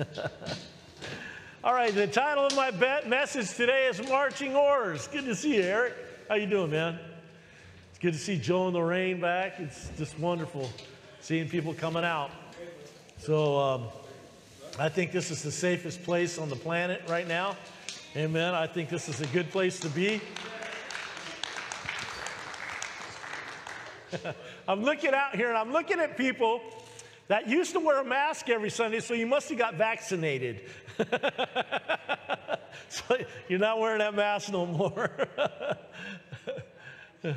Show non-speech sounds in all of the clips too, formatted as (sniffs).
(laughs) All right, the title of my message today is Marching Orders. Good to see you, Eric. How you doing, man? It's good to see Joe and Lorraine back. It's just wonderful seeing people coming out. So um, I think this is the safest place on the planet right now. Amen. I think this is a good place to be. (laughs) I'm looking out here and I'm looking at people that used to wear a mask every Sunday, so you must have got vaccinated. (laughs) so you're not wearing that mask no more. (laughs)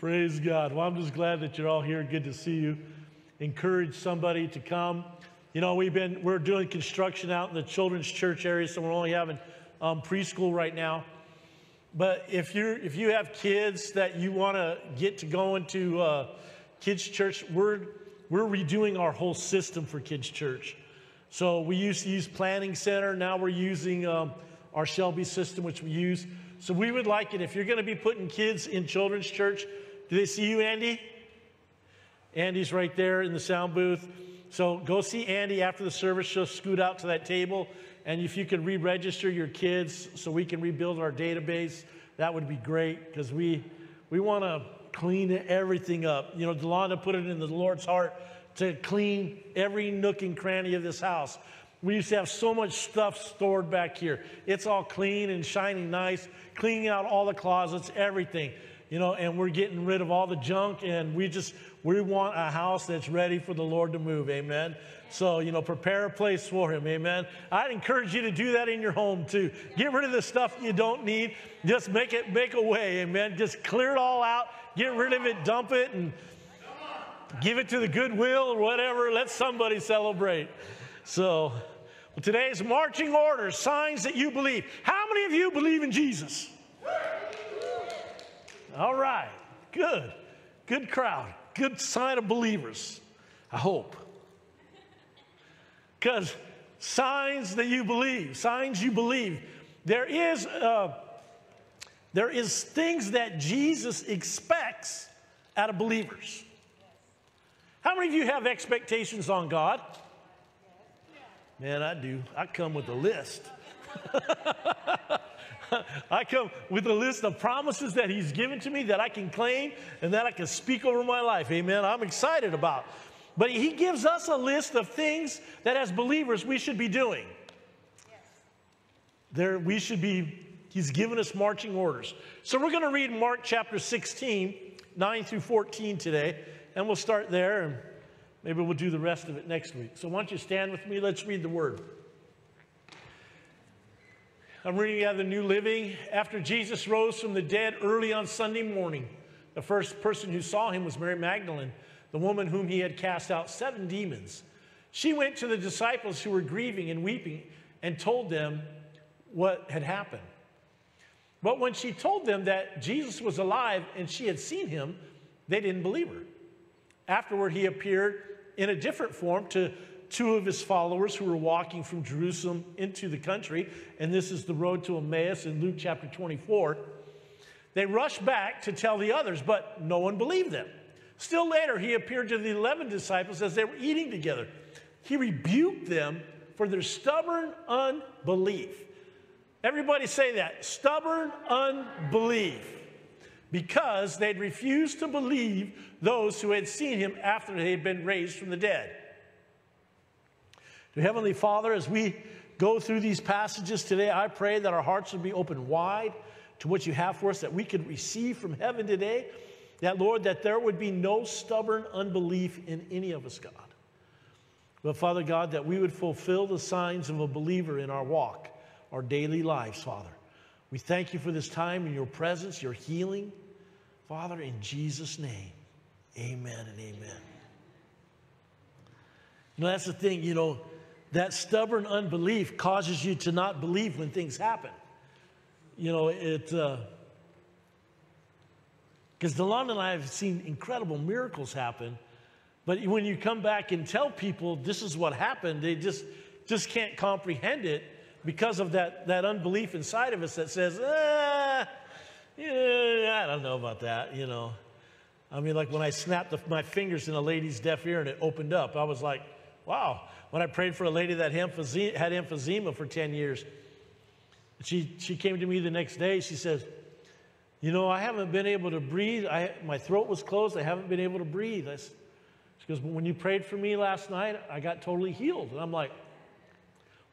Praise God. Well, I'm just glad that you're all here. Good to see you. Encourage somebody to come. You know, we've been we're doing construction out in the children's church area, so we're only having um, preschool right now. But if you're if you have kids that you want to get to going to uh, kids church, we're we're redoing our whole system for kids church. So we used to use Planning Center. Now we're using um, our Shelby system, which we use. So we would like it if you're going to be putting kids in children's church. Do they see you, Andy? Andy's right there in the sound booth. So go see Andy after the service. She'll scoot out to that table and if you could re register your kids so we can rebuild our database, that would be great because we, we want to clean everything up. You know, Delonda put it in the Lord's heart to clean every nook and cranny of this house. We used to have so much stuff stored back here. It's all clean and shining nice, cleaning out all the closets, everything. You know, and we're getting rid of all the junk, and we just we want a house that's ready for the Lord to move. Amen. So, you know, prepare a place for him. Amen. I'd encourage you to do that in your home too. Get rid of the stuff you don't need. Just make it, make a way. Amen. Just clear it all out. Get rid of it, dump it, and give it to the goodwill or whatever. Let somebody celebrate. So, well, today's marching orders, signs that you believe. How many of you believe in Jesus? All right. Good. Good crowd. Good sign of believers. I hope. Because signs that you believe, signs you believe. There is, uh, there is things that Jesus expects out of believers. How many of you have expectations on God? Man, I do. I come with a list. (laughs) I come with a list of promises that He's given to me that I can claim and that I can speak over my life. Amen. I'm excited about. But he gives us a list of things that as believers we should be doing. There we should be, he's given us marching orders. So we're going to read Mark chapter 16, 9 through 14 today, and we'll start there and maybe we'll do the rest of it next week. So why don't you stand with me? Let's read the word. I'm reading out of the New Living. After Jesus rose from the dead early on Sunday morning, the first person who saw him was Mary Magdalene the woman whom he had cast out seven demons. She went to the disciples who were grieving and weeping and told them what had happened. But when she told them that Jesus was alive and she had seen him, they didn't believe her. Afterward, he appeared in a different form to two of his followers who were walking from Jerusalem into the country, and this is the road to Emmaus in Luke chapter 24. They rushed back to tell the others, but no one believed them. Still later, he appeared to the 11 disciples as they were eating together. He rebuked them for their stubborn unbelief. Everybody say that stubborn unbelief. Because they'd refused to believe those who had seen him after they had been raised from the dead. To Heavenly Father, as we go through these passages today, I pray that our hearts would be open wide to what you have for us, that we could receive from heaven today that, Lord, that there would be no stubborn unbelief in any of us, God. But, Father God, that we would fulfill the signs of a believer in our walk, our daily lives, Father. We thank you for this time in your presence, your healing. Father, in Jesus' name, amen and amen. You know, that's the thing, you know, that stubborn unbelief causes you to not believe when things happen. You know, it. Uh, because Delon and I have seen incredible miracles happen. But when you come back and tell people this is what happened, they just, just can't comprehend it because of that, that unbelief inside of us that says, ah, yeah, I don't know about that, you know. I mean, like when I snapped the, my fingers in a lady's deaf ear and it opened up, I was like, wow. When I prayed for a lady that had emphysema for 10 years, she, she came to me the next day. She says, You know, I haven't been able to breathe. I, my throat was closed. I haven't been able to breathe. I, she goes, When you prayed for me last night, I got totally healed. And I'm like,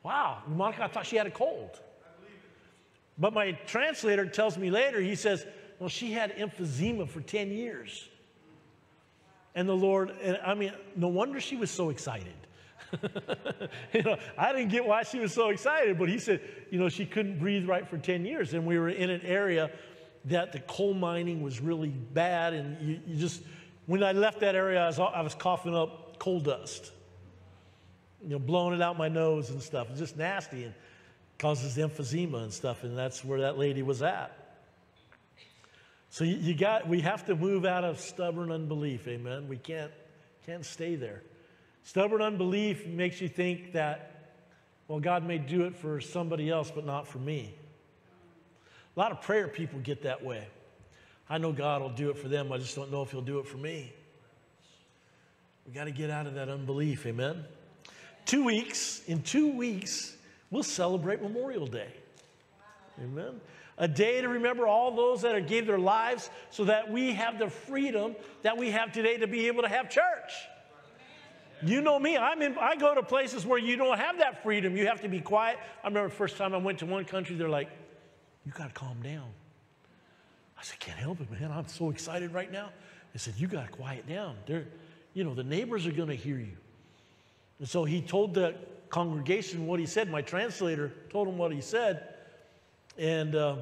Wow, Monica, I thought she had a cold. But my translator tells me later, he says, Well, she had emphysema for 10 years. And the Lord, and I mean, no wonder she was so excited. (laughs) you know, I didn't get why she was so excited, but he said, you know, she couldn't breathe right for 10 years. And we were in an area that the coal mining was really bad. And you, you just, when I left that area, I was, I was coughing up coal dust, you know, blowing it out my nose and stuff. It's just nasty and causes emphysema and stuff. And that's where that lady was at. So you, you got, we have to move out of stubborn unbelief. Amen. We can't, can't stay there. Stubborn unbelief makes you think that, well, God may do it for somebody else, but not for me. A lot of prayer people get that way. I know God will do it for them, I just don't know if He'll do it for me. We got to get out of that unbelief, amen? Two weeks, in two weeks, we'll celebrate Memorial Day. Amen. A day to remember all those that gave their lives so that we have the freedom that we have today to be able to have church. You know me, I'm in, I go to places where you don't have that freedom. You have to be quiet. I remember the first time I went to one country, they're like, you got to calm down. I said, can't help it, man. I'm so excited right now. They said, you got to quiet down. They're, you know, the neighbors are going to hear you. And so he told the congregation what he said. My translator told him what he said. And uh,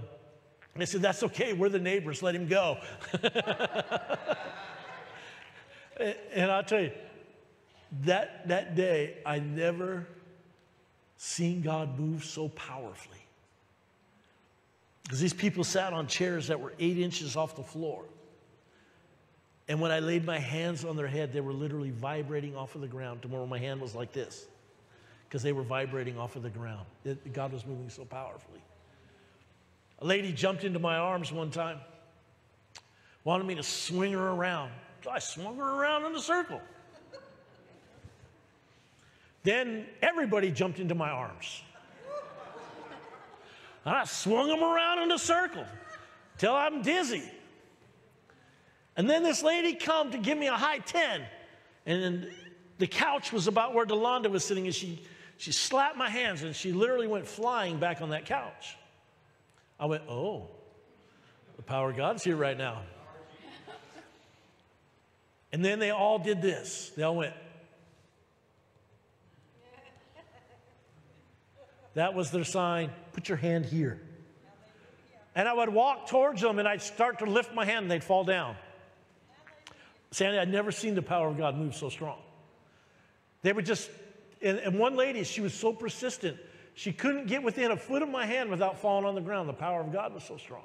they said, that's okay. We're the neighbors. Let him go. (laughs) and I'll tell you, that, that day, I never seen God move so powerfully. Because these people sat on chairs that were eight inches off the floor. And when I laid my hands on their head, they were literally vibrating off of the ground to where my hand was like this. Because they were vibrating off of the ground. It, God was moving so powerfully. A lady jumped into my arms one time, wanted me to swing her around. So I swung her around in a circle. Then everybody jumped into my arms. And I swung them around in a circle till I'm dizzy. And then this lady come to give me a high 10. And the couch was about where Delonda was sitting, and she, she slapped my hands and she literally went flying back on that couch. I went, oh, the power of God's here right now. And then they all did this. They all went, That was their sign put your hand here. And I would walk towards them and I'd start to lift my hand and they'd fall down. Sandy, I'd never seen the power of God move so strong. They were just, and, and one lady, she was so persistent, she couldn't get within a foot of my hand without falling on the ground. The power of God was so strong.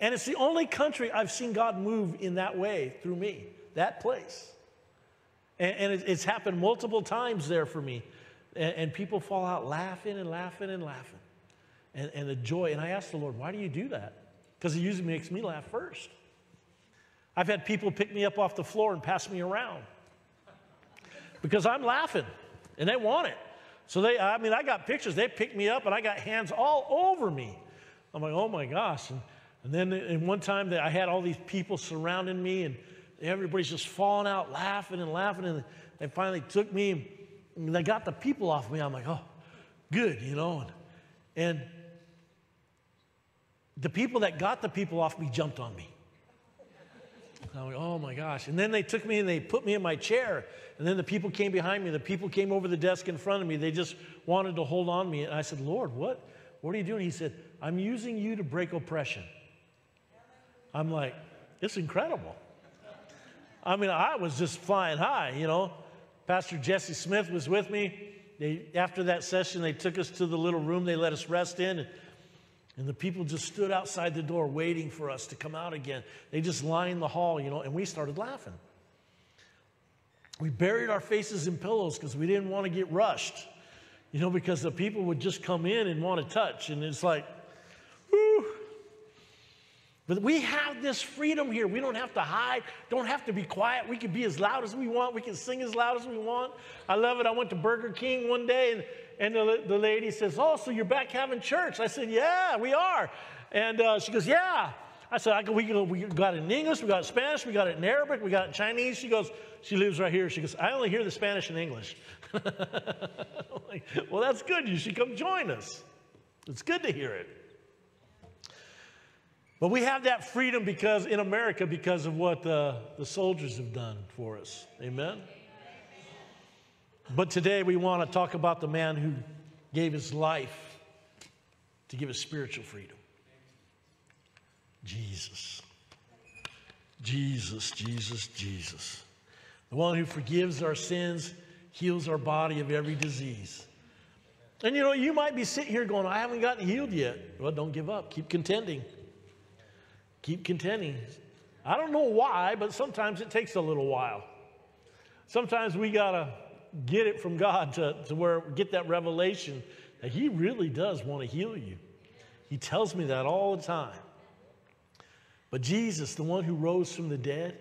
And it's the only country I've seen God move in that way through me, that place. And, and it's happened multiple times there for me. And, and people fall out laughing and laughing and laughing. And, and the joy. And I asked the Lord, why do you do that? Because it usually makes me laugh first. I've had people pick me up off the floor and pass me around because I'm laughing and they want it. So they, I mean, I got pictures. They picked me up and I got hands all over me. I'm like, oh my gosh. And, and then in one time I had all these people surrounding me and everybody's just falling out laughing and laughing. And they finally took me and they got the people off me. I'm like, oh, good, you know. And, and the people that got the people off me jumped on me. I'm like, oh my gosh. And then they took me and they put me in my chair. And then the people came behind me. The people came over the desk in front of me. They just wanted to hold on me. And I said, Lord, what? What are you doing? He said, I'm using you to break oppression. I'm like, it's incredible. I mean, I was just flying high, you know. Pastor Jesse Smith was with me. They, after that session, they took us to the little room they let us rest in. And, the people just stood outside the door waiting for us to come out again. They just lined the hall, you know, and we started laughing. We buried our faces in pillows because we didn't want to get rushed, you know, because the people would just come in and want to touch. And it's like, whoo. But we have this freedom here. We don't have to hide, don't have to be quiet. We can be as loud as we want. We can sing as loud as we want. I love it. I went to Burger King one day and, and the, the lady says, Oh, so you're back having church? I said, Yeah, we are. And uh, she goes, Yeah. I said, I, we, we got it in English, we got it in Spanish, we got it in Arabic, we got it in Chinese. She goes, She lives right here. She goes, I only hear the Spanish and English. (laughs) like, well, that's good. You should come join us. It's good to hear it. But we have that freedom because in America because of what the, the soldiers have done for us. Amen? But today we want to talk about the man who gave his life to give us spiritual freedom. Jesus. Jesus, Jesus, Jesus. The one who forgives our sins, heals our body of every disease. And you know, you might be sitting here going, I haven't gotten healed yet. Well, don't give up. Keep contending. Keep contending. I don't know why, but sometimes it takes a little while. Sometimes we got to get it from God to, to where get that revelation that He really does want to heal you. He tells me that all the time. But Jesus, the one who rose from the dead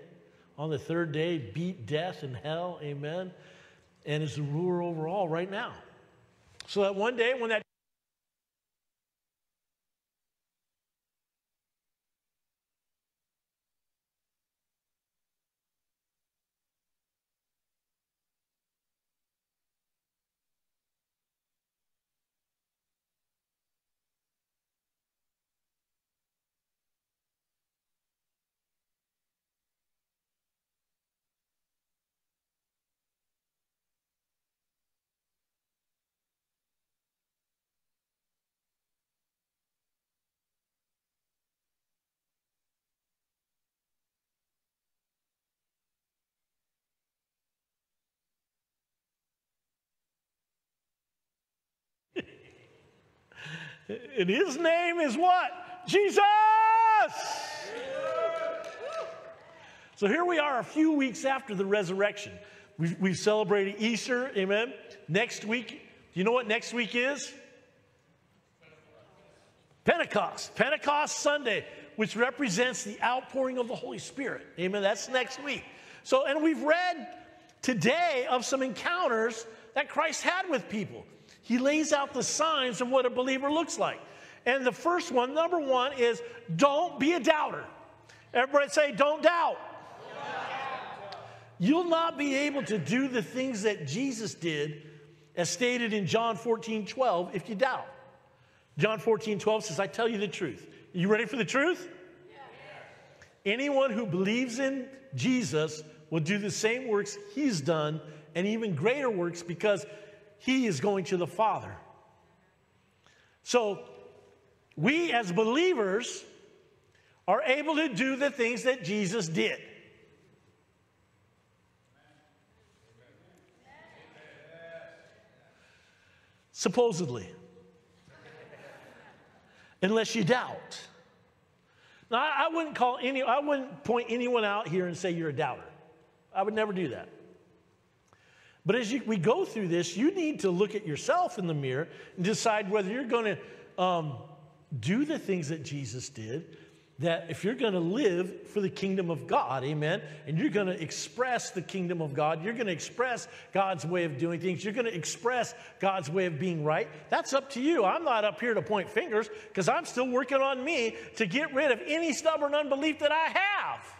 on the third day, beat death and hell, amen, and is the ruler over all right now. So that one day when that And his name is what? Jesus! So here we are a few weeks after the resurrection. We've, we've celebrated Easter, amen. Next week, do you know what next week is? Pentecost. Pentecost Sunday, which represents the outpouring of the Holy Spirit. Amen. That's next week. So, and we've read today of some encounters that Christ had with people he lays out the signs of what a believer looks like. And the first one, number one, is don't be a doubter. Everybody say, don't doubt. You'll not be able to do the things that Jesus did, as stated in John 14 12, if you doubt. John 14 12 says, I tell you the truth. You ready for the truth? Anyone who believes in Jesus will do the same works he's done and even greater works because he is going to the Father. So, we as believers are able to do the things that Jesus did. Supposedly. Unless you doubt. Now, I wouldn't call any, I wouldn't point anyone out here and say you're a doubter. I would never do that. But as you, we go through this, you need to look at yourself in the mirror and decide whether you're going to um, do the things that Jesus did. That if you're going to live for the kingdom of God, amen, and you're going to express the kingdom of God, you're going to express God's way of doing things, you're going to express God's way of being right, that's up to you. I'm not up here to point fingers because I'm still working on me to get rid of any stubborn unbelief that I have.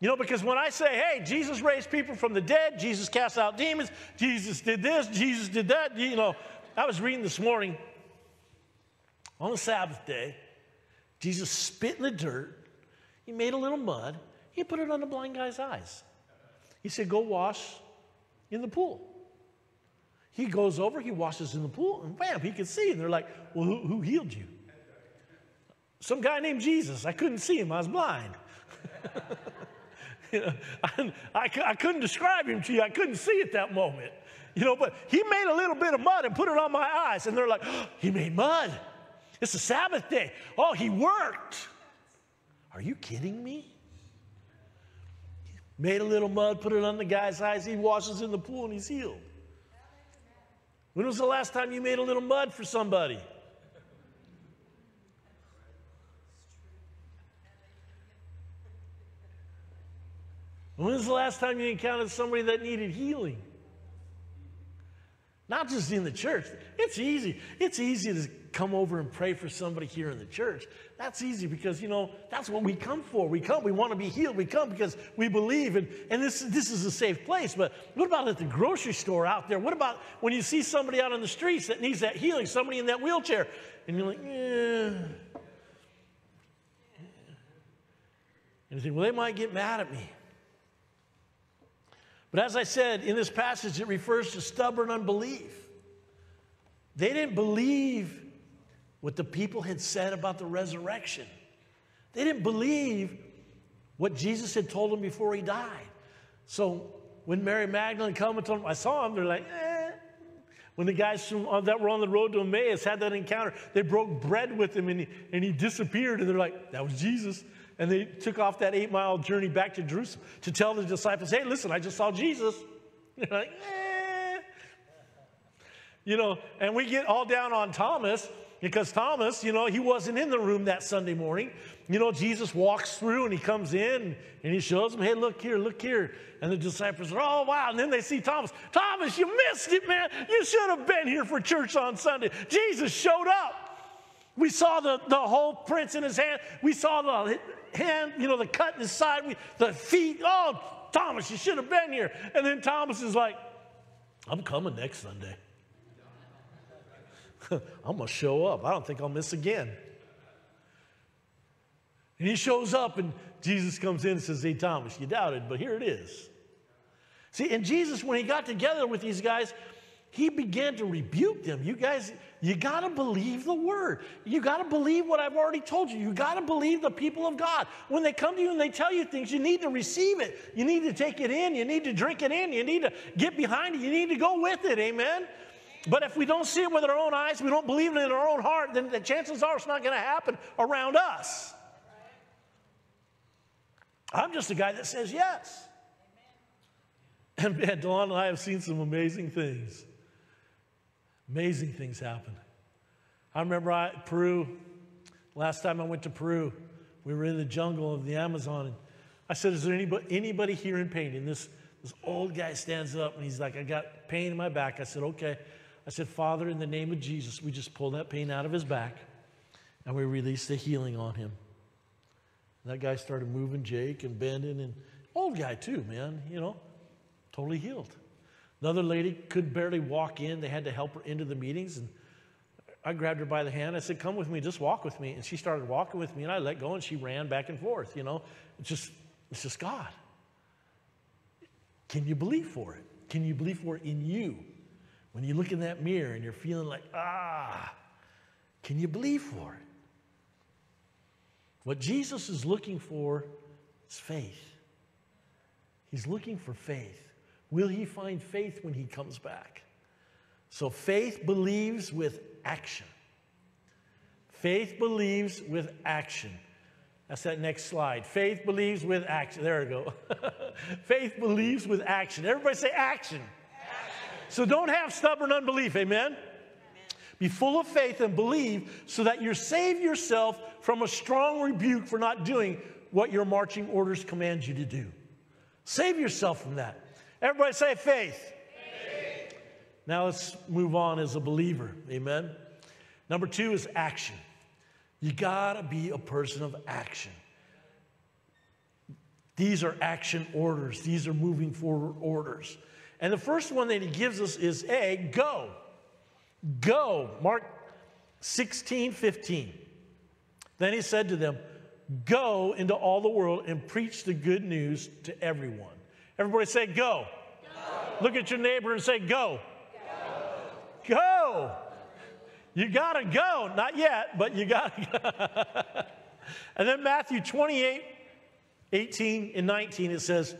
You know, because when I say, hey, Jesus raised people from the dead, Jesus cast out demons, Jesus did this, Jesus did that, you know, I was reading this morning on the Sabbath day, Jesus spit in the dirt, he made a little mud, he put it on the blind guy's eyes. He said, go wash in the pool. He goes over, he washes in the pool, and bam, he can see. And they're like, well, who, who healed you? Some guy named Jesus. I couldn't see him, I was blind. (laughs) (laughs) I, I, couldn't describe him to you. I couldn't see at that moment. You know, but he made a little bit of mud and put it on my eyes. And they're like, oh, he made mud. It's a Sabbath day. Oh, he worked. Are you kidding me? Made a little mud, put it on the guy's eyes. He washes in the pool and he's healed. When was the last time you made a little mud for somebody? When was the last time you encountered somebody that needed healing? Not just in the church. It's easy. It's easy to come over and pray for somebody here in the church. That's easy because, you know, that's what we come for. We come, we want to be healed. We come because we believe. And, and this, this is a safe place. But what about at the grocery store out there? What about when you see somebody out on the streets that needs that healing, somebody in that wheelchair? And you're like, yeah. And you think, well, they might get mad at me. But as I said, in this passage, it refers to stubborn unbelief. They didn't believe what the people had said about the resurrection. They didn't believe what Jesus had told them before he died. So when Mary Magdalene come and told them, I saw him, they're like, eh. When the guys uh, that were on the road to Emmaus had that encounter, they broke bread with him and he, and he disappeared. And they're like, that was Jesus. And they took off that eight mile journey back to Jerusalem to tell the disciples, hey, listen, I just saw Jesus. (laughs) They're like, eh. You know, and we get all down on Thomas because Thomas, you know, he wasn't in the room that Sunday morning. You know, Jesus walks through and he comes in and he shows them, hey, look here, look here. And the disciples are, oh, wow. And then they see Thomas. Thomas, you missed it, man. You should have been here for church on Sunday. Jesus showed up. We saw the, the hole prints in his hand. We saw the hand, you know, the cut in his side, we, the feet. Oh, Thomas, you should have been here. And then Thomas is like, I'm coming next Sunday. I'm going to show up. I don't think I'll miss again. And he shows up, and Jesus comes in and says, Hey, Thomas, you doubted, but here it is. See, and Jesus, when he got together with these guys, he began to rebuke them. You guys, you got to believe the word. You got to believe what I've already told you. You got to believe the people of God. When they come to you and they tell you things, you need to receive it. You need to take it in. You need to drink it in. You need to get behind it. You need to go with it. Amen. But if we don't see it with our own eyes, we don't believe it in our own heart, then the chances are it's not going to happen around us. I'm just a guy that says yes. And, man, Delon and I have seen some amazing things. Amazing things happen. I remember I, Peru, last time I went to Peru, we were in the jungle of the Amazon. And I said, Is there anybody, anybody here in pain? And this, this old guy stands up and he's like, I got pain in my back. I said, Okay. I said, Father, in the name of Jesus, we just pull that pain out of his back and we release the healing on him. And that guy started moving, Jake, and bending, and old guy too, man, you know, totally healed. Another lady could barely walk in. They had to help her into the meetings. And I grabbed her by the hand. I said, Come with me, just walk with me. And she started walking with me, and I let go, and she ran back and forth. You know, it's just, it's just God. Can you believe for it? Can you believe for it in you? When you look in that mirror and you're feeling like, ah, can you believe for it? What Jesus is looking for is faith. He's looking for faith. Will he find faith when he comes back? So faith believes with action. Faith believes with action. That's that next slide. Faith believes with action. There we go. (laughs) faith believes with action. Everybody say action. action. So don't have stubborn unbelief. Amen? Amen? Be full of faith and believe so that you save yourself from a strong rebuke for not doing what your marching orders command you to do. Save yourself from that. Everybody say faith. Now let's move on as a believer. Amen. Number two is action. You got to be a person of action. These are action orders, these are moving forward orders. And the first one that he gives us is A, go. Go. Mark 16, 15. Then he said to them, Go into all the world and preach the good news to everyone. Everybody say, go. go. Look at your neighbor and say, go. Go. You got to go. Not yet, but you got to go. (laughs) and then Matthew 28, 18 and 19, it says,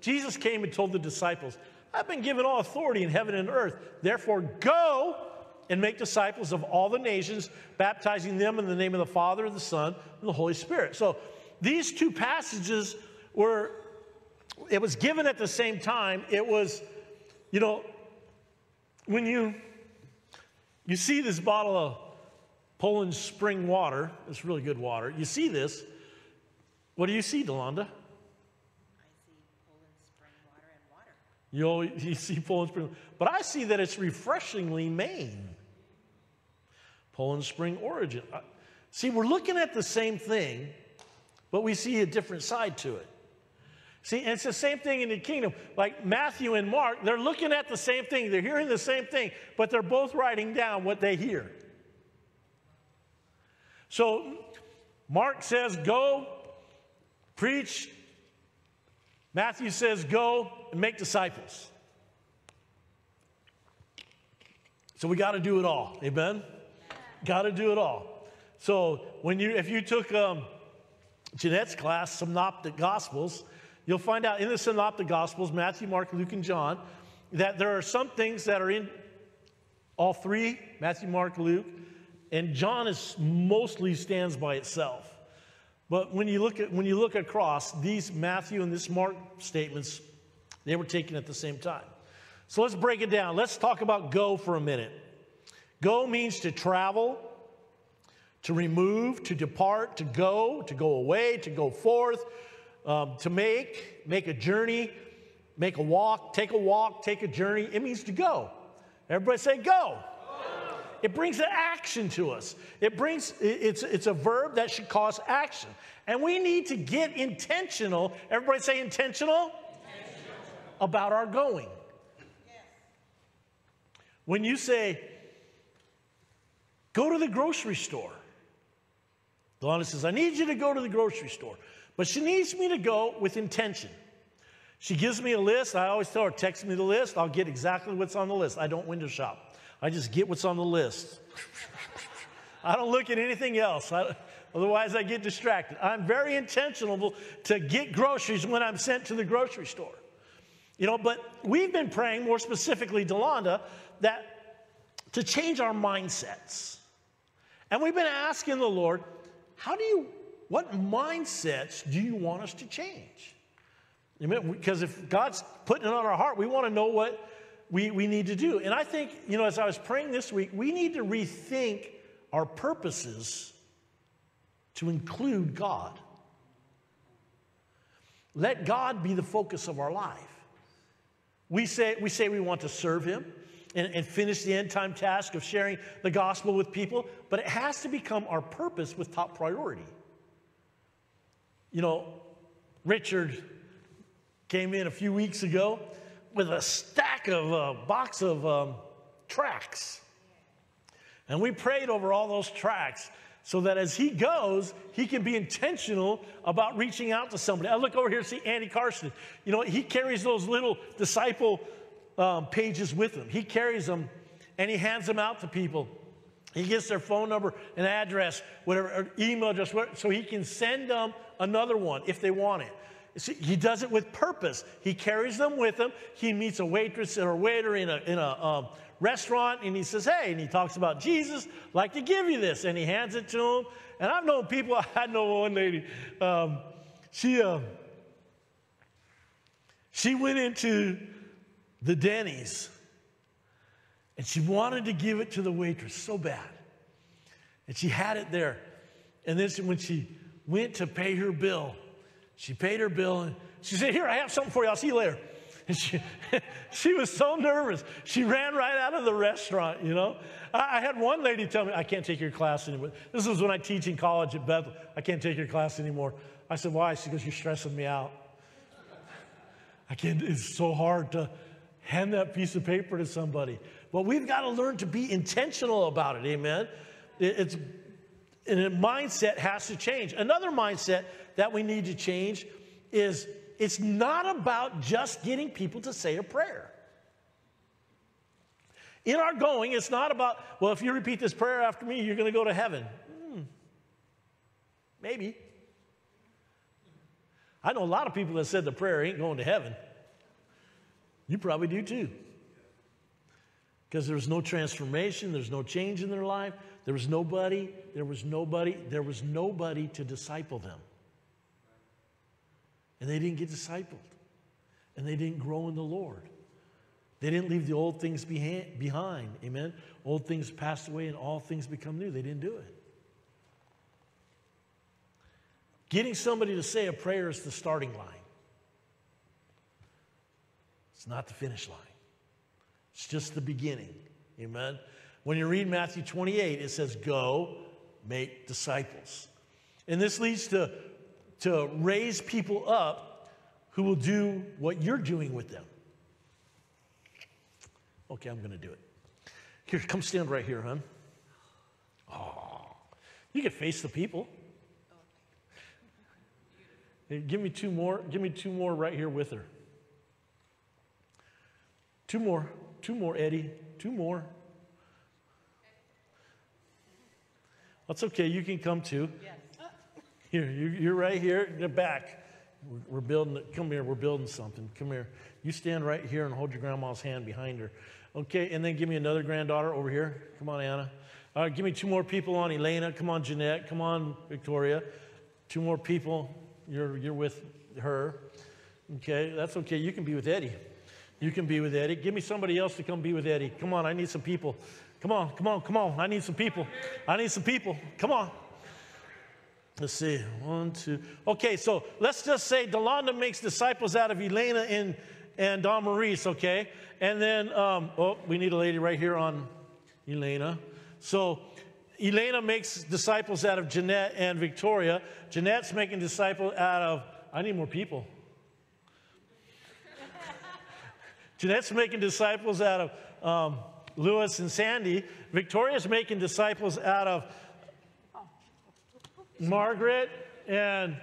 Jesus came and told the disciples, I've been given all authority in heaven and earth. Therefore, go and make disciples of all the nations, baptizing them in the name of the Father, the Son, and the Holy Spirit. So these two passages were it was given at the same time. It was, you know, when you you see this bottle of Poland spring water, it's really good water. You see this. What do you see, Delonda? You know, you see Poland Spring, but I see that it's refreshingly Maine. Poland Spring origin. Uh, see, we're looking at the same thing, but we see a different side to it. See, it's the same thing in the kingdom. Like Matthew and Mark, they're looking at the same thing, they're hearing the same thing, but they're both writing down what they hear. So Mark says, Go, preach. Matthew says, Go and make disciples. So we got to do it all. Amen? Got to do it all. So when you, if you took um, Jeanette's class, Synoptic Gospels, you'll find out in the Synoptic Gospels, Matthew, Mark, Luke, and John, that there are some things that are in all three Matthew, Mark, Luke, and John is mostly stands by itself. But when you look at when you look across these Matthew and this Mark statements, they were taken at the same time. So let's break it down. Let's talk about go for a minute. Go means to travel, to remove, to depart, to go, to go away, to go forth, um, to make, make a journey, make a walk, take a walk, take a journey. It means to go. Everybody say go. It brings an action to us. It brings, it's, it's a verb that should cause action. And we need to get intentional. Everybody say intentional, intentional. about our going. Yes. When you say, go to the grocery store, Delonda says, I need you to go to the grocery store. But she needs me to go with intention. She gives me a list. I always tell her, text me the list. I'll get exactly what's on the list. I don't window shop. I just get what's on the list. I don't look at anything else. I, otherwise, I get distracted. I'm very intentional to get groceries when I'm sent to the grocery store. You know, but we've been praying more specifically, Delonda, that to change our mindsets. And we've been asking the Lord, how do you, what mindsets do you want us to change? Because if God's putting it on our heart, we want to know what we, we need to do. And I think, you know, as I was praying this week, we need to rethink our purposes to include God. Let God be the focus of our life. We say we, say we want to serve Him and, and finish the end time task of sharing the gospel with people, but it has to become our purpose with top priority. You know, Richard came in a few weeks ago with a stack of a uh, box of um, tracts. And we prayed over all those tracts so that as he goes, he can be intentional about reaching out to somebody. I look over here, see Andy Carson. You know, he carries those little disciple um, pages with him. He carries them and he hands them out to people. He gets their phone number and address, whatever, email address, so he can send them another one if they want it. See, he does it with purpose. He carries them with him. He meets a waitress or a waiter in a, in a um, restaurant and he says, Hey, and he talks about Jesus, like to give you this. And he hands it to him. And I've known people, (laughs) I know one lady, um, she, uh, she went into the Denny's. And she wanted to give it to the waitress so bad. And she had it there. And then when she went to pay her bill, she paid her bill and she said, Here, I have something for you. I'll see you later. (laughs) And she, (laughs) she was so nervous. She ran right out of the restaurant, you know. I, I had one lady tell me, I can't take your class anymore. This was when I teach in college at Bethel. I can't take your class anymore. I said, Why? She goes, You're stressing me out. (laughs) I can't, it's so hard to hand that piece of paper to somebody. But we've got to learn to be intentional about it, amen? It's, and a mindset has to change. Another mindset that we need to change is it's not about just getting people to say a prayer. In our going, it's not about, well, if you repeat this prayer after me, you're going to go to heaven. Hmm. Maybe. I know a lot of people that said the prayer ain't going to heaven. You probably do too. Because there's no transformation, there's no change in their life. There was nobody, there was nobody, there was nobody to disciple them. And they didn't get discipled. And they didn't grow in the Lord. They didn't leave the old things behind. Amen. Old things passed away and all things become new. They didn't do it. Getting somebody to say a prayer is the starting line. It's not the finish line, it's just the beginning. Amen. When you read Matthew 28, it says, Go make disciples. And this leads to, to raise people up who will do what you're doing with them. Okay, I'm going to do it. Here, come stand right here, hon. Oh, you can face the people. Give me two more. Give me two more right here with her. Two more. Two more, Eddie. Two more. That's okay. You can come too. Yes. Here, you, are right here the back. We're, we're building. Come here. We're building something. Come here. You stand right here and hold your grandma's hand behind her. Okay, and then give me another granddaughter over here. Come on, Anna. All right, give me two more people on Elena. Come on, Jeanette. Come on, Victoria. Two more people. You're, you're with her. Okay, that's okay. You can be with Eddie. You can be with Eddie. Give me somebody else to come be with Eddie. Come on, I need some people. Come on, come on, come on. I need some people. I need some people. Come on. Let's see. One, two. Okay, so let's just say Delonda makes disciples out of Elena and, and Don Maurice, okay? And then, um, oh, we need a lady right here on Elena. So Elena makes disciples out of Jeanette and Victoria. Jeanette's making disciples out of, I need more people. (laughs) Jeanette's making disciples out of um, Lewis and Sandy. Victoria's making disciples out of Margaret and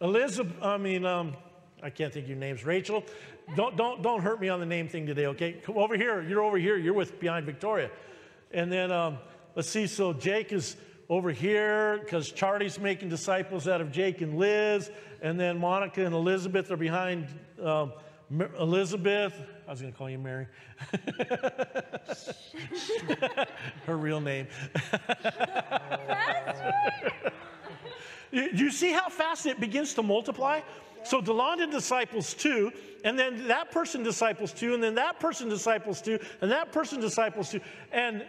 Elizabeth. I mean, um, I can't think of your names. Rachel. Don't, don't, don't hurt me on the name thing today, okay? Come over here. You're over here. You're with behind Victoria. And then um, let's see. So Jake is over here because Charlie's making disciples out of Jake and Liz. And then Monica and Elizabeth are behind um, Elizabeth. I was going to call you Mary. (laughs) Her real name. you, you see how fast it begins to multiply? So Delonda disciples two, and then that person disciples two, and then that person disciples two, and that person disciples two. And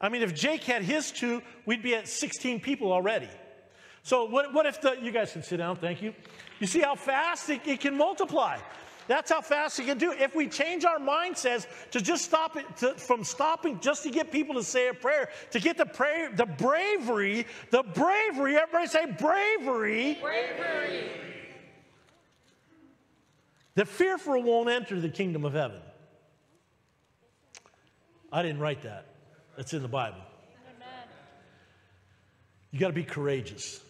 I mean, if Jake had his two, we'd be at 16 people already. So what, what if the, you guys can sit down, thank you. You see how fast it, it can multiply. That's how fast it can do. If we change our mindsets to just stop it, to, from stopping just to get people to say a prayer, to get the prayer, the bravery, the bravery, everybody say bravery. Bravery. The fearful won't enter the kingdom of heaven. I didn't write that. That's in the Bible. Amen. You got to be courageous.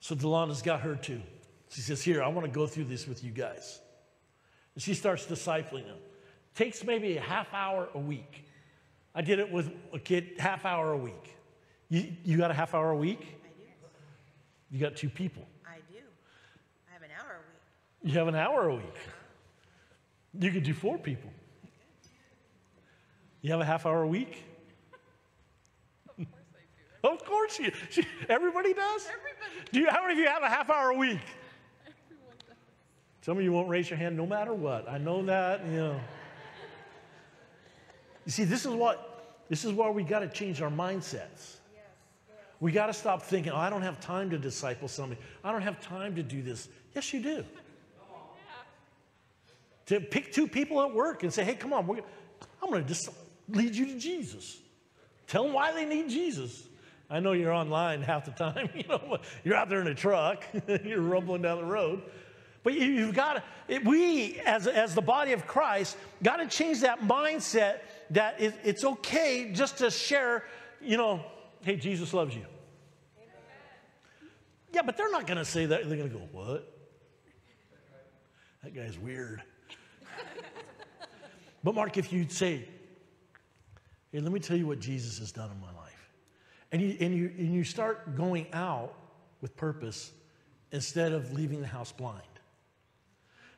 So Delonda's got her too. She says, Here, I want to go through this with you guys. And she starts discipling them. Takes maybe a half hour a week. I did it with a kid, half hour a week. You, you got a half hour a week? I do. You got two people. I do. I have an hour a week. You have an hour a week. Uh-huh. You could do four people. You have a half hour a week? Of course I do. of course you. She, everybody does. Everybody. Do you, how many of you have a half hour a week? Some of you won't raise your hand no matter what. I know that, you know. You see, this is what this is why we got to change our mindsets. We got to stop thinking, oh, I don't have time to disciple somebody. I don't have time to do this. Yes, you do. To pick two people at work and say, hey, come on, I'm going to just lead you to Jesus. Tell them why they need Jesus. I know you're online half the time. (laughs) You know, you're out there in a truck, (laughs) you're rumbling down the road. But you, have got to, we as, as the body of Christ, got to change that mindset that it, it's okay just to share, you know, hey, Jesus loves you. Amen. Yeah, but they're not going to say that. They're going to go, what? That guy's weird. (laughs) but Mark, if you'd say, hey, let me tell you what Jesus has done in my life. And you, and you, and you start going out with purpose instead of leaving the house blind.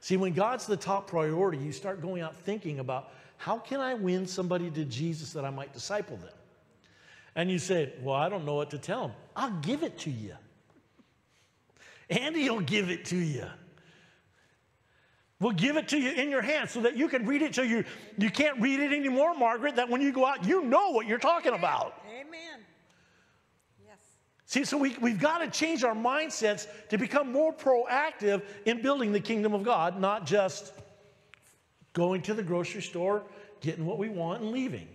See, when God's the top priority, you start going out thinking about how can I win somebody to Jesus that I might disciple them? And you say, Well, I don't know what to tell them. I'll give it to you. Andy will give it to you. We'll give it to you in your hand so that you can read it till you, you can't read it anymore, Margaret, that when you go out, you know what you're talking about. Amen. See, so we, we've got to change our mindsets to become more proactive in building the kingdom of God, not just going to the grocery store, getting what we want, and leaving.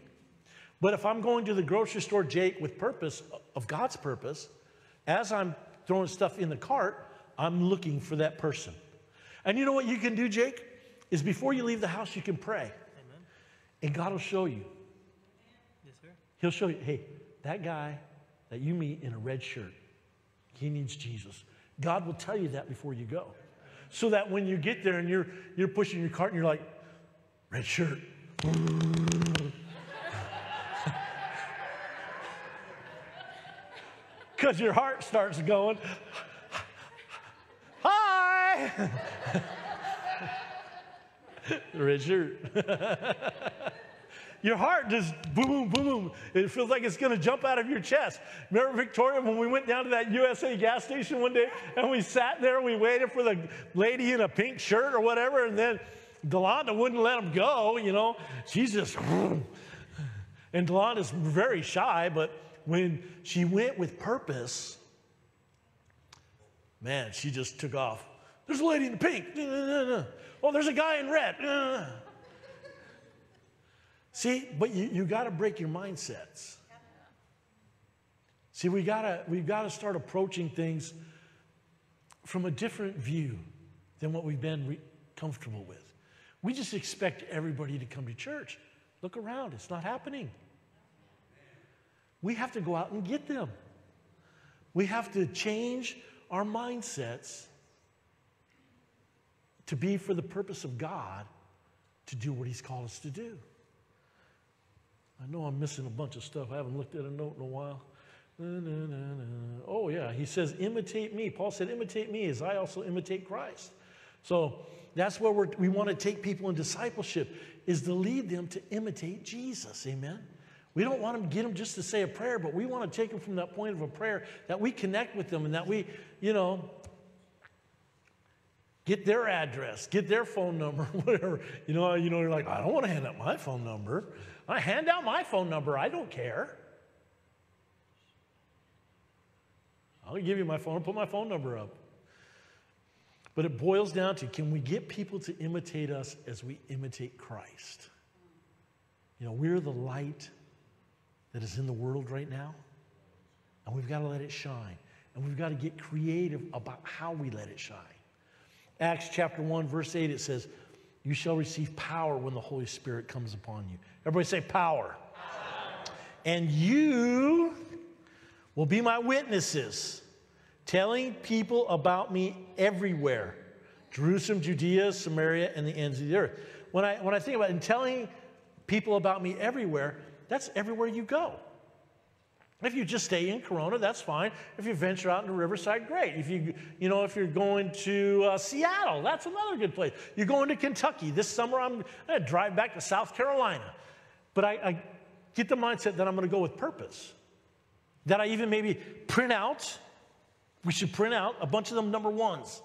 But if I'm going to the grocery store, Jake, with purpose, of God's purpose, as I'm throwing stuff in the cart, I'm looking for that person. And you know what you can do, Jake? Is before you leave the house, you can pray. Amen. And God will show you. Yes, sir. He'll show you, hey, that guy that you meet in a red shirt, he needs Jesus. God will tell you that before you go. So that when you get there and you're, you're pushing your cart and you're like, red shirt. (laughs) Because your heart starts going, hi. (laughs) red shirt. (laughs) Your heart just boom, boom, boom, boom. It feels like it's going to jump out of your chest. Remember, Victoria, when we went down to that USA gas station one day and we sat there and we waited for the lady in a pink shirt or whatever, and then Delonda wouldn't let him go, you know. She's just, (sniffs) and Delonda's very shy, but when she went with purpose, man, she just took off. There's a lady in pink. Oh, there's a guy in red. See, but you, you got to break your mindsets. See, we gotta, we've got to start approaching things from a different view than what we've been re- comfortable with. We just expect everybody to come to church. Look around, it's not happening. We have to go out and get them. We have to change our mindsets to be for the purpose of God to do what He's called us to do. I know I'm missing a bunch of stuff. I haven't looked at a note in a while. Oh, yeah. He says, imitate me. Paul said, imitate me as I also imitate Christ. So that's where we want to take people in discipleship, is to lead them to imitate Jesus. Amen. We don't want to get them just to say a prayer, but we want to take them from that point of a prayer that we connect with them and that we, you know, get their address, get their phone number, (laughs) whatever. You know, you know, you're like, I don't want to hand out my phone number. I hand out my phone number. I don't care. I'll give you my phone, I'll put my phone number up. But it boils down to can we get people to imitate us as we imitate Christ? You know, we're the light that is in the world right now, and we've got to let it shine. And we've got to get creative about how we let it shine. Acts chapter 1, verse 8, it says, You shall receive power when the Holy Spirit comes upon you. Everybody say power. And you will be my witnesses, telling people about me everywhere Jerusalem, Judea, Samaria, and the ends of the earth. When I, when I think about it, and telling people about me everywhere, that's everywhere you go. If you just stay in Corona, that's fine. If you venture out into Riverside, great. If you, you know, if you're going to uh, Seattle, that's another good place. You're going to Kentucky. This summer, I'm going to drive back to South Carolina. But I, I get the mindset that I'm going to go with purpose. That I even maybe print out, we should print out a bunch of them number ones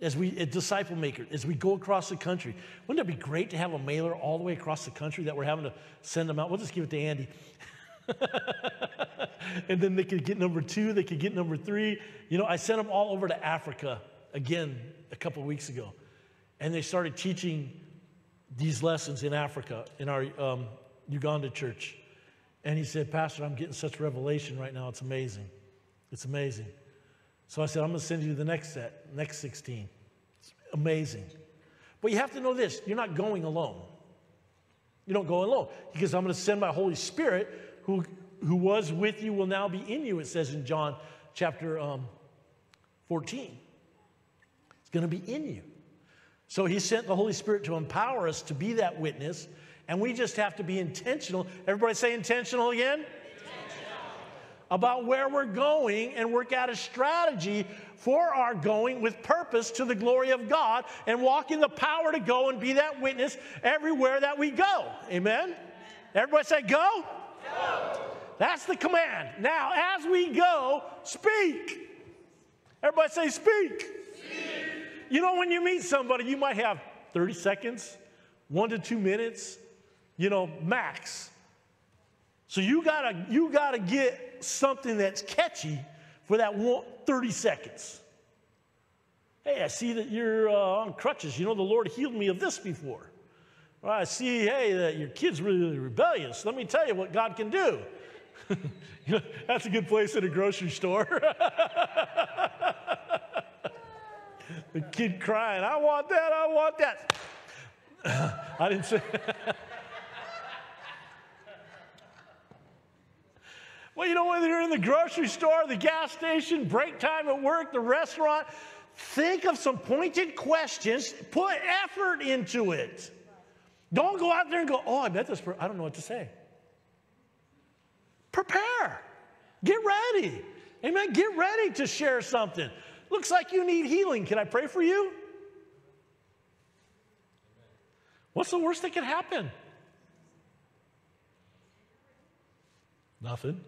as we, a disciple maker, as we go across the country. Wouldn't it be great to have a mailer all the way across the country that we're having to send them out? We'll just give it to Andy. (laughs) and then they could get number two, they could get number three. You know, I sent them all over to Africa again a couple weeks ago. And they started teaching these lessons in Africa in our um, Uganda church. And he said, Pastor, I'm getting such revelation right now. It's amazing. It's amazing. So I said, I'm going to send you the next set, next 16. It's amazing. But you have to know this you're not going alone. You don't go alone because I'm going to send my Holy Spirit who, who was with you will now be in you, it says in John chapter um, 14. It's going to be in you. So he sent the Holy Spirit to empower us to be that witness, and we just have to be intentional. Everybody say intentional again? Intentional. About where we're going and work out a strategy for our going with purpose to the glory of God and walk in the power to go and be that witness everywhere that we go. Amen? Everybody say, go. go. That's the command. Now, as we go, speak. Everybody say, speak. You know, when you meet somebody, you might have 30 seconds, one to two minutes, you know, max. So you gotta, you gotta get something that's catchy for that one, 30 seconds. Hey, I see that you're uh, on crutches. You know, the Lord healed me of this before. Or I see, hey, that your kid's really rebellious. Let me tell you what God can do. You (laughs) know, that's a good place at a grocery store. (laughs) the kid crying, I want that, I want that. (laughs) I didn't say. well, you know, whether you're in the grocery store, the gas station, break time at work, the restaurant, think of some pointed questions, put effort into it. Don't go out there and go, oh, I bet this person, I don't know what to say. Prepare. Get ready. Amen. Get ready to share something. Looks like you need healing. Can I pray for you? What's the worst that could happen? Nothing.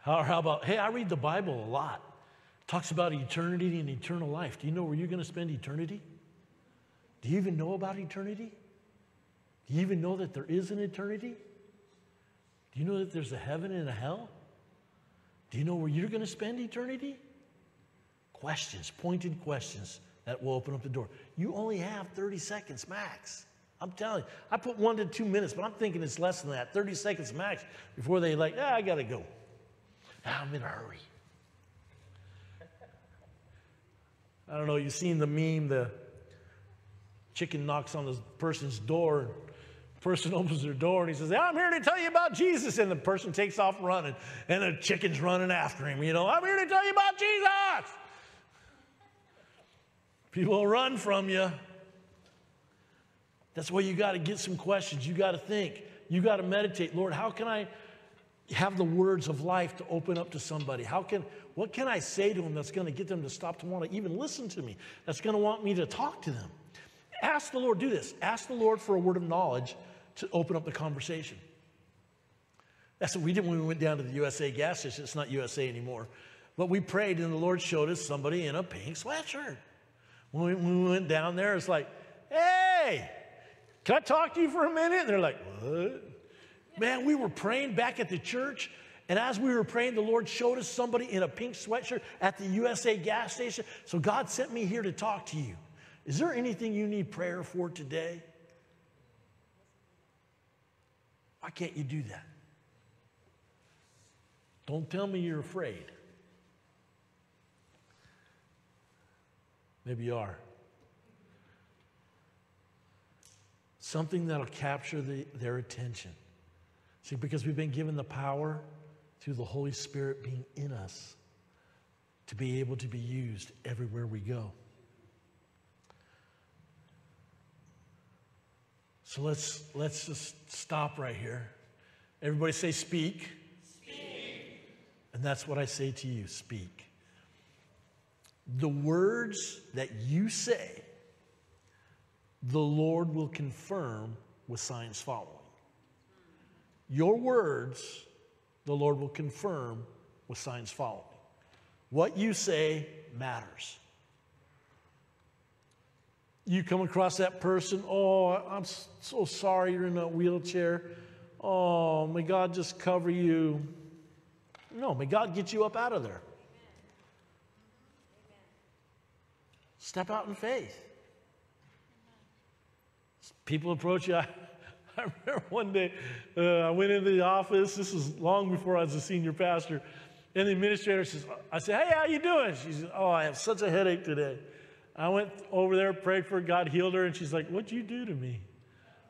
How, how about, hey, I read the Bible a lot. It talks about eternity and eternal life. Do you know where you're going to spend eternity? Do you even know about eternity? Do you even know that there is an eternity? Do you know that there's a heaven and a hell? Do you know where you're going to spend eternity? Questions, pointed questions that will open up the door. You only have 30 seconds max. I'm telling you, I put one to two minutes, but I'm thinking it's less than that 30 seconds max before they, like, ah, I got to go. I'm in a hurry. I don't know, you've seen the meme, the chicken knocks on the person's door. Person (laughs) opens their door and he says, I'm here to tell you about Jesus. And the person takes off running, and the chicken's running after him. You know, I'm here to tell you about Jesus. People run from you. That's why you got to get some questions. You got to think. You got to meditate. Lord, how can I have the words of life to open up to somebody? How can what can I say to them that's going to get them to stop to want to even listen to me? That's going to want me to talk to them. Ask the Lord, do this. Ask the Lord for a word of knowledge to open up the conversation. That's what we did when we went down to the USA gas station. It's not USA anymore. But we prayed, and the Lord showed us somebody in a pink sweatshirt. When we, when we went down there, it's like, hey, can I talk to you for a minute? And they're like, what? Man, we were praying back at the church, and as we were praying, the Lord showed us somebody in a pink sweatshirt at the USA gas station. So God sent me here to talk to you. Is there anything you need prayer for today? Why can't you do that? Don't tell me you're afraid. Maybe you are. Something that'll capture the, their attention. See, because we've been given the power through the Holy Spirit being in us to be able to be used everywhere we go. So let's, let's just stop right here. Everybody say, speak. Speak. And that's what I say to you speak. The words that you say, the Lord will confirm with signs following. Your words, the Lord will confirm with signs following. What you say matters you come across that person, oh, I'm so sorry you're in a wheelchair. Oh, may God just cover you. No, may God get you up out of there. Step out in faith. People approach you. (laughs) I, I remember one day uh, I went into the office. This was long before I was a senior pastor. And the administrator says, I said, hey, how you doing? She said, oh, I have such a headache today. I went over there, prayed for God healed her, and she's like, What'd you do to me?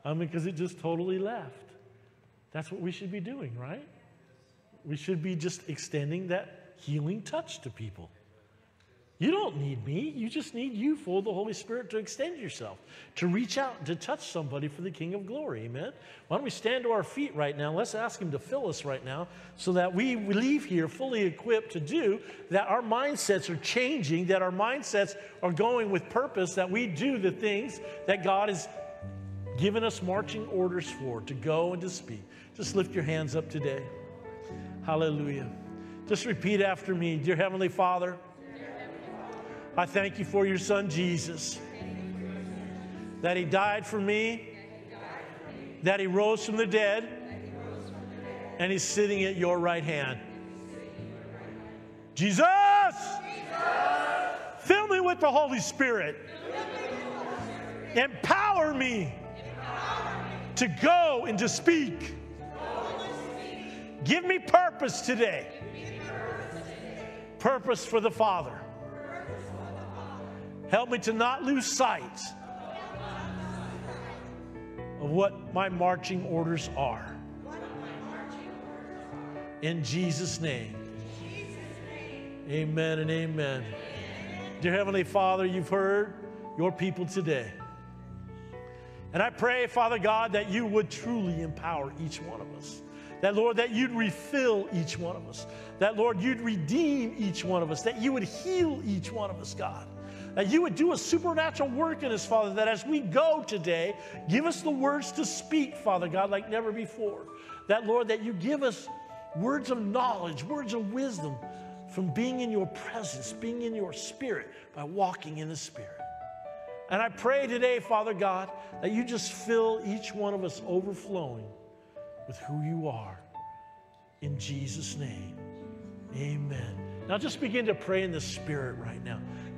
I mean, because it just totally left. That's what we should be doing, right? We should be just extending that healing touch to people. You don't need me. You just need you, full of the Holy Spirit, to extend yourself, to reach out, to touch somebody for the King of Glory. Amen. Why don't we stand to our feet right now? Let's ask Him to fill us right now so that we leave here fully equipped to do that our mindsets are changing, that our mindsets are going with purpose, that we do the things that God has given us marching orders for to go and to speak. Just lift your hands up today. Hallelujah. Just repeat after me Dear Heavenly Father, I thank you for your son Jesus, that he died for me, that he rose from the dead, and he's sitting at your right hand. Jesus! Fill me with the Holy Spirit. Empower me to go and to speak. Give me purpose today. Purpose for the Father. Help me to not lose sight of what my marching orders are. In Jesus' name. Amen and amen. Dear Heavenly Father, you've heard your people today. And I pray, Father God, that you would truly empower each one of us. That, Lord, that you'd refill each one of us. That, Lord, you'd redeem each one of us. That you would heal each one of us, God. That you would do a supernatural work in us, Father, that as we go today, give us the words to speak, Father God, like never before. That, Lord, that you give us words of knowledge, words of wisdom from being in your presence, being in your spirit, by walking in the spirit. And I pray today, Father God, that you just fill each one of us overflowing with who you are. In Jesus' name, amen. Now just begin to pray in the spirit right now.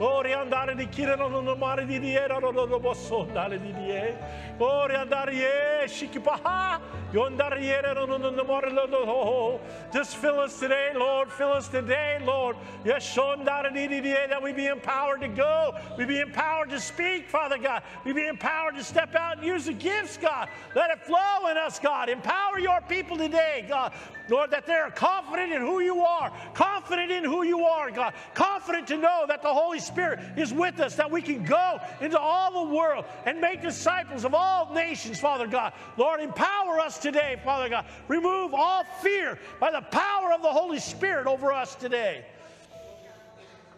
Ori andare di kira no no mare di die no no no basso andare di die. Ori andare ye shikipaha. Yondare yere no no no mare no no. Just fill us today, Lord. Fill us today, Lord. Yes, shondare di die that we be empowered to go. We be empowered to speak, Father God. We be empowered to step out and use the gifts, God. Let it flow in us, God. Empower your people today, God. Lord, that they're confident in who you are, confident in who you are, God, confident to know that the Holy Spirit is with us, that we can go into all the world and make disciples of all nations, Father God. Lord, empower us today, Father God. Remove all fear by the power of the Holy Spirit over us today.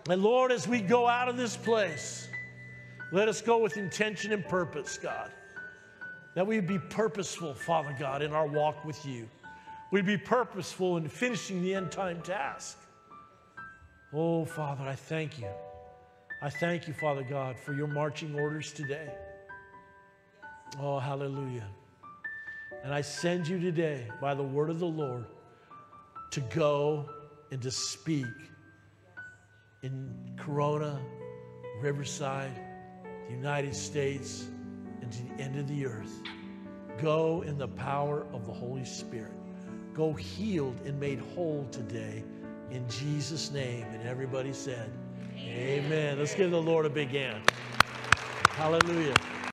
And Lord, as we go out of this place, let us go with intention and purpose, God. That we be purposeful, Father God, in our walk with you. We'd be purposeful in finishing the end time task. Oh, Father, I thank you. I thank you, Father God, for your marching orders today. Oh, hallelujah. And I send you today by the word of the Lord to go and to speak in Corona, Riverside, the United States, and to the end of the earth. Go in the power of the Holy Spirit. Go healed and made whole today in Jesus' name. And everybody said. Amen. Let's give the Lord a big hand. Hallelujah.